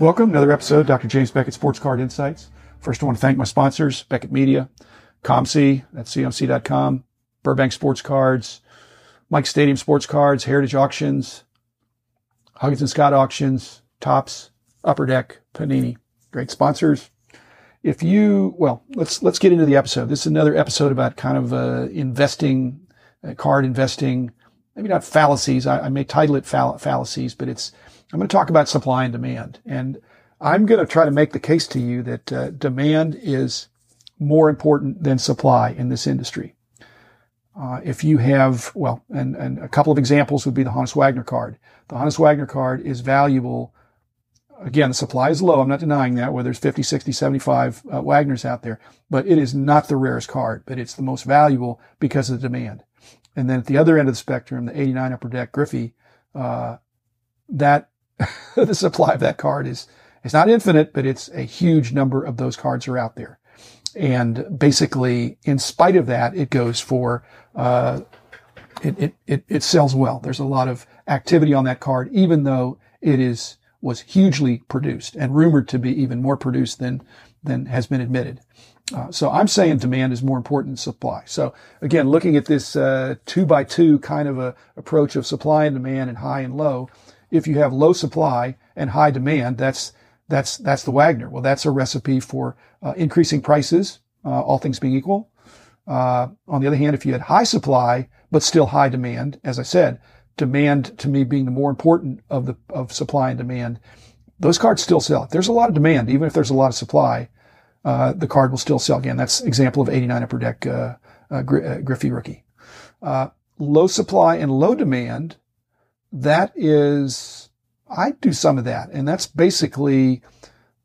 Welcome, another episode, Dr. James Beckett Sports Card Insights. First, I want to thank my sponsors, Beckett Media, COMC, that's COMC.com, Burbank Sports Cards, Mike Stadium Sports Cards, Heritage Auctions, Huggins and Scott Auctions, Topps, Upper Deck, Panini. Great sponsors. If you, well, let's, let's get into the episode. This is another episode about kind of, uh, investing, uh, card investing, maybe not fallacies. I, I may title it fall- fallacies, but it's, I'm going to talk about supply and demand. And I'm going to try to make the case to you that uh, demand is more important than supply in this industry. Uh, if you have, well, and, and a couple of examples would be the Honus Wagner card. The Honus Wagner card is valuable. Again, the supply is low. I'm not denying that, where there's 50, 60, 75 uh, Wagners out there, but it is not the rarest card, but it's the most valuable because of the demand. And then at the other end of the spectrum, the 89 Upper Deck Griffey, uh, that the supply of that card is, it's not infinite, but it's a huge number of those cards are out there. And basically, in spite of that, it goes for, uh, it, it, it, it sells well. There's a lot of activity on that card, even though it is, was hugely produced and rumored to be even more produced than, than has been admitted. Uh, so I'm saying demand is more important than supply. So again, looking at this uh, two by two kind of a approach of supply and demand and high and low, if you have low supply and high demand, that's that's that's the Wagner. Well, that's a recipe for uh, increasing prices, uh, all things being equal. Uh, on the other hand, if you had high supply but still high demand, as I said, demand to me being the more important of the of supply and demand, those cards still sell. If there's a lot of demand, even if there's a lot of supply, uh, the card will still sell. Again, that's example of 89 upper deck uh, uh, Griffey rookie. low supply and low demand, that is I do some of that, and that's basically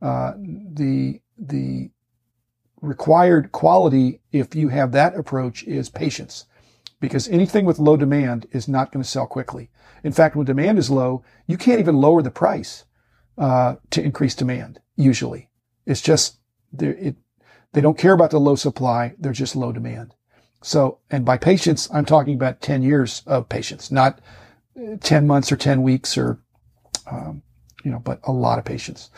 uh, the the required quality. If you have that approach, is patience, because anything with low demand is not going to sell quickly. In fact, when demand is low, you can't even lower the price uh, to increase demand. Usually, it's just it, they don't care about the low supply; they're just low demand. So, and by patience, I'm talking about 10 years of patience, not 10 months or 10 weeks or um, you know, but a lot of patience.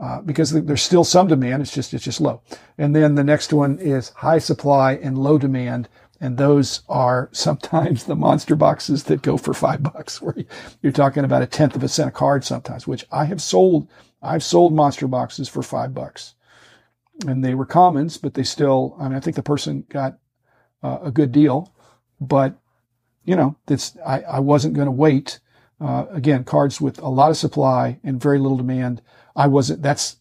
Uh, because there's still some demand. It's just, it's just low. And then the next one is high supply and low demand. And those are sometimes the monster boxes that go for five bucks where you're talking about a tenth of a cent a card sometimes, which I have sold. I've sold monster boxes for five bucks and they were commons, but they still, I mean, I think the person got uh, a good deal, but you know, it's, I, I wasn't going to wait uh, again, cards with a lot of supply and very little demand. I wasn't, that's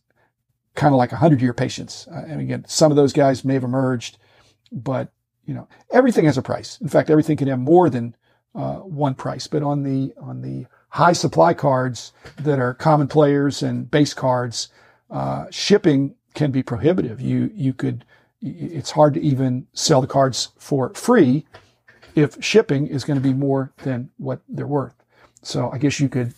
kind of like a hundred year patience. Uh, and again, some of those guys may have emerged, but you know, everything has a price. In fact, everything can have more than uh, one price. But on the, on the high supply cards that are common players and base cards, uh, shipping can be prohibitive. You, you could, it's hard to even sell the cards for free if shipping is going to be more than what they're worth. So I guess you could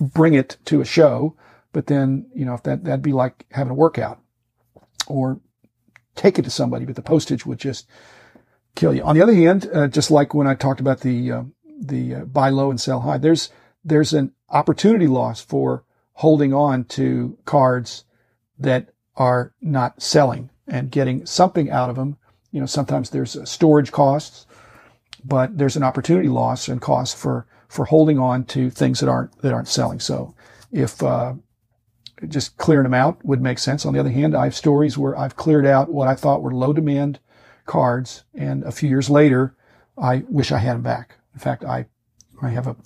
bring it to a show, but then, you know, if that, that'd be like having a workout or take it to somebody, but the postage would just kill you. On the other hand, uh, just like when I talked about the, uh, the uh, buy low and sell high, there's, there's an opportunity loss for holding on to cards that are not selling and getting something out of them. You know, sometimes there's storage costs, but there's an opportunity loss and cost for for holding on to things that aren't that aren't selling. So if uh, just clearing them out would make sense. On the other hand, I have stories where I've cleared out what I thought were low demand cards, and a few years later, I wish I had them back. In fact, I I have a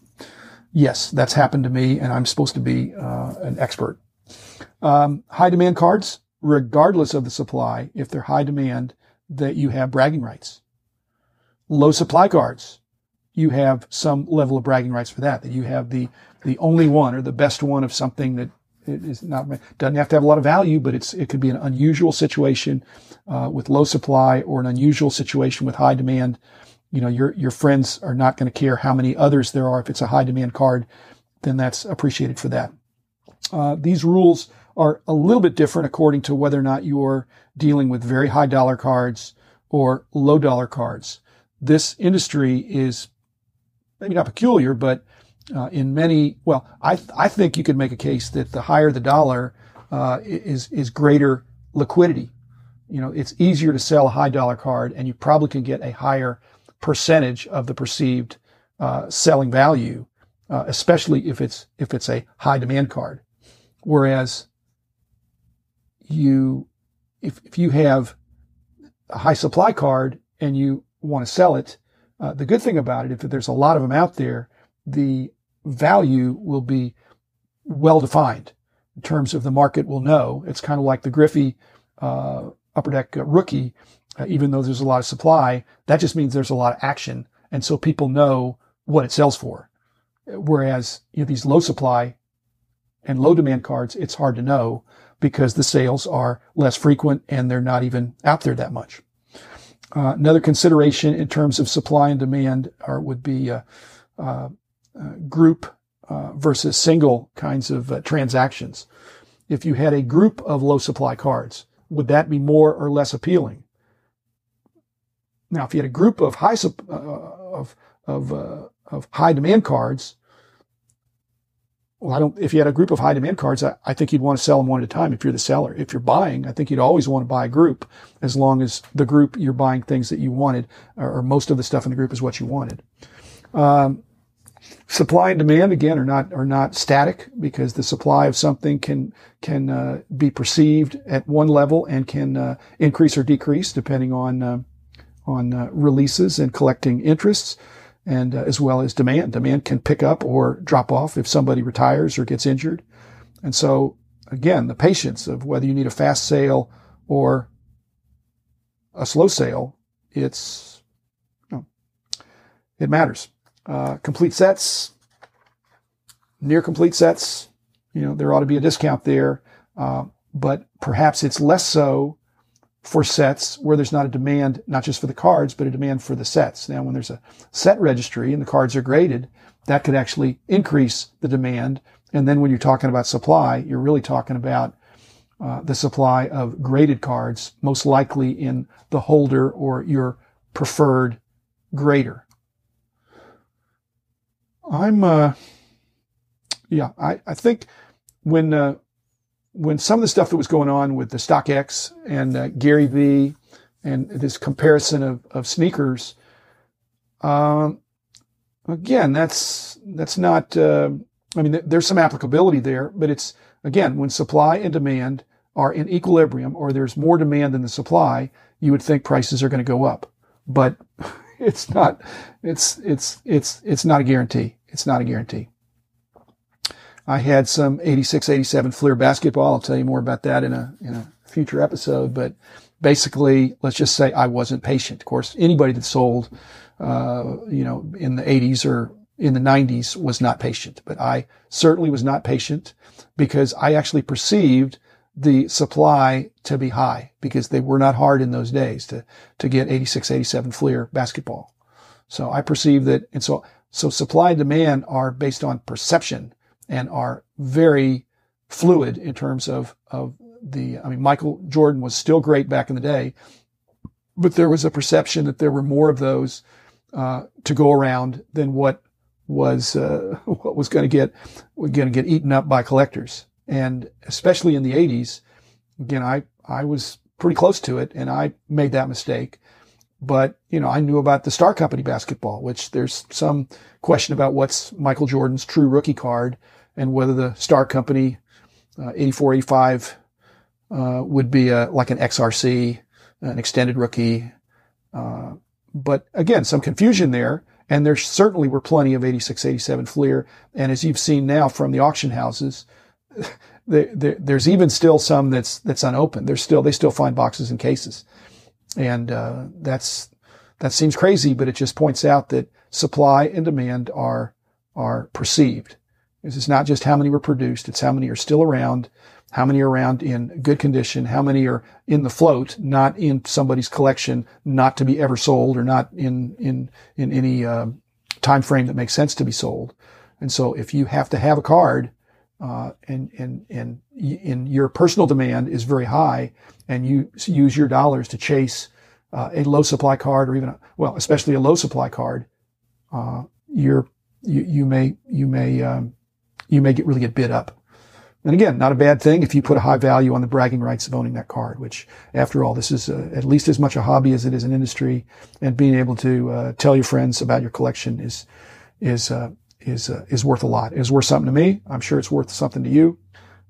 yes, that's happened to me, and I'm supposed to be uh, an expert. Um, high demand cards, regardless of the supply, if they're high demand, that you have bragging rights. Low supply cards, you have some level of bragging rights for that, that you have the, the only one or the best one of something that is not, doesn't have to have a lot of value, but it's, it could be an unusual situation, uh, with low supply or an unusual situation with high demand. You know, your, your friends are not going to care how many others there are. If it's a high demand card, then that's appreciated for that. Uh, these rules are a little bit different according to whether or not you're dealing with very high dollar cards or low dollar cards. This industry is maybe not peculiar, but uh, in many, well, I, I think you could make a case that the higher the dollar, uh, is, is greater liquidity. You know, it's easier to sell a high dollar card and you probably can get a higher percentage of the perceived, uh, selling value, uh, especially if it's, if it's a high demand card. Whereas you, if, if you have a high supply card and you want to sell it, uh, the good thing about it, if there's a lot of them out there, the value will be well defined in terms of the market will know. It's kind of like the Griffey uh, upper deck uh, rookie. Uh, even though there's a lot of supply, that just means there's a lot of action, and so people know what it sells for. Whereas you know these low supply and low demand cards, it's hard to know because the sales are less frequent and they're not even out there that much. Uh, another consideration in terms of supply and demand are, would be uh, uh, uh group uh, versus single kinds of uh, transactions. If you had a group of low supply cards, would that be more or less appealing? Now, if you had a group of high of of of high demand cards, well, I don't, if you had a group of high demand cards, I, I, think you'd want to sell them one at a time if you're the seller. If you're buying, I think you'd always want to buy a group as long as the group you're buying things that you wanted or, or most of the stuff in the group is what you wanted. Um, supply and demand again are not, are not static because the supply of something can, can, uh, be perceived at one level and can, uh, increase or decrease depending on, uh, on, uh, releases and collecting interests and uh, as well as demand. Demand can pick up or drop off if somebody retires or gets injured. And so again, the patience of whether you need a fast sale or a slow sale, it's, you know, it matters. Uh, complete sets, near complete sets, you know, there ought to be a discount there. Uh, but perhaps it's less so for sets where there's not a demand, not just for the cards, but a demand for the sets. Now, when there's a set registry and the cards are graded, that could actually increase the demand. And then when you're talking about supply, you're really talking about uh, the supply of graded cards, most likely in the holder or your preferred grader. I'm, uh, yeah, I, I think when, uh, when some of the stuff that was going on with the StockX and uh, Gary Vee and this comparison of, of sneakers, um, again, that's that's not. Uh, I mean, there's some applicability there, but it's again when supply and demand are in equilibrium, or there's more demand than the supply, you would think prices are going to go up, but it's not. It's it's it's it's not a guarantee. It's not a guarantee. I had some 86, 87 Fleer basketball. I'll tell you more about that in a, in a future episode. But basically, let's just say I wasn't patient. Of course, anybody that sold, uh, you know, in the 80s or in the 90s was not patient. But I certainly was not patient because I actually perceived the supply to be high because they were not hard in those days to, to get 86, 87 Fleer basketball. So I perceived that, and so, so supply and demand are based on perception and are very fluid in terms of, of the, I mean, Michael Jordan was still great back in the day, but there was a perception that there were more of those, uh, to go around than what was, uh, what was going to get, going to get eaten up by collectors. And especially in the eighties, again, I, I was pretty close to it and I made that mistake. But, you know, I knew about the Star Company basketball, which there's some question about what's Michael Jordan's true rookie card and whether the Star Company uh, 84, 85 uh, would be a, like an XRC, an extended rookie. Uh, but again, some confusion there. And there certainly were plenty of 86, 87 Fleer. And as you've seen now from the auction houses, there's even still some that's, that's unopened. There's still, they still find boxes and cases. And, uh, that's, that seems crazy, but it just points out that supply and demand are, are perceived. It's not just how many were produced, it's how many are still around, how many are around in good condition, how many are in the float, not in somebody's collection, not to be ever sold or not in, in, in any, uh, time frame that makes sense to be sold. And so if you have to have a card, uh, and, and, and, and your personal demand is very high and you use your dollars to chase, uh, a low supply card or even, a, well, especially a low supply card, uh, you're you, you may, you may, um, you may get really get bid up. And again, not a bad thing if you put a high value on the bragging rights of owning that card, which after all, this is uh, at least as much a hobby as it is an industry and being able to, uh, tell your friends about your collection is, is, uh, is, uh, is worth a lot. It is worth something to me. I'm sure it's worth something to you.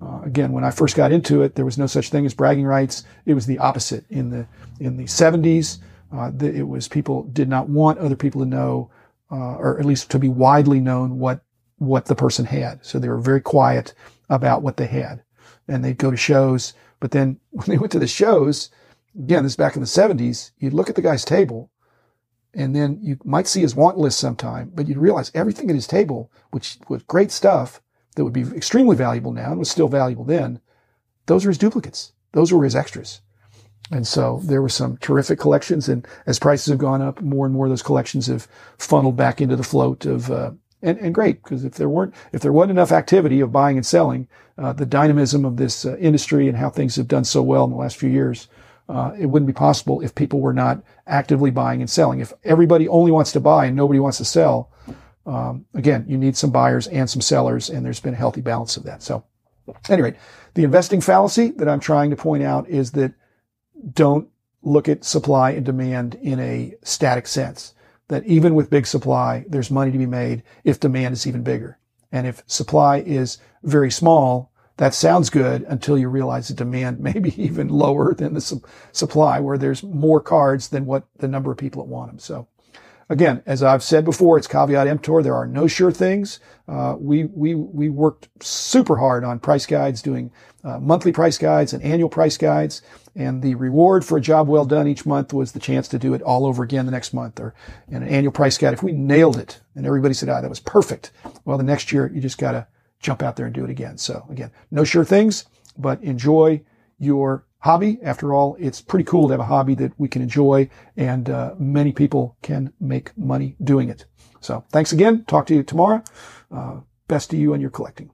Uh, again, when I first got into it, there was no such thing as bragging rights. It was the opposite in the, in the seventies. Uh, the, it was people did not want other people to know, or at least to be widely known what, what the person had. So they were very quiet about what they had. And they'd go to shows, but then when they went to the shows, again, this back in the seventies, you'd look at the guy's table and then you might see his want list sometime, but you'd realize everything at his table, which was great stuff that would be extremely valuable now and was still valuable then. Those were his duplicates. Those were his extras. And so there were some terrific collections. And as prices have gone up, more and more of those collections have funneled back into the float of, uh, and, and great because if there weren't if there wasn't enough activity of buying and selling, uh, the dynamism of this uh, industry and how things have done so well in the last few years, uh, it wouldn't be possible if people were not actively buying and selling. If everybody only wants to buy and nobody wants to sell, um, again, you need some buyers and some sellers, and there's been a healthy balance of that. So, anyway, the investing fallacy that I'm trying to point out is that don't look at supply and demand in a static sense that even with big supply, there's money to be made if demand is even bigger. And if supply is very small, that sounds good until you realize the demand may be even lower than the su- supply, where there's more cards than what the number of people that want them. So again, as I've said before, it's caveat emptor. There are no sure things. Uh, we we we worked super hard on price guides, doing uh, monthly price guides and annual price guides, and the reward for a job well done each month was the chance to do it all over again the next month, or an annual price guide. If we nailed it, and everybody said, "Ah, that was perfect," well, the next year you just got to jump out there and do it again. So again, no sure things, but enjoy your hobby. After all, it's pretty cool to have a hobby that we can enjoy and uh, many people can make money doing it. So thanks again. Talk to you tomorrow. Uh, best to you and your collecting.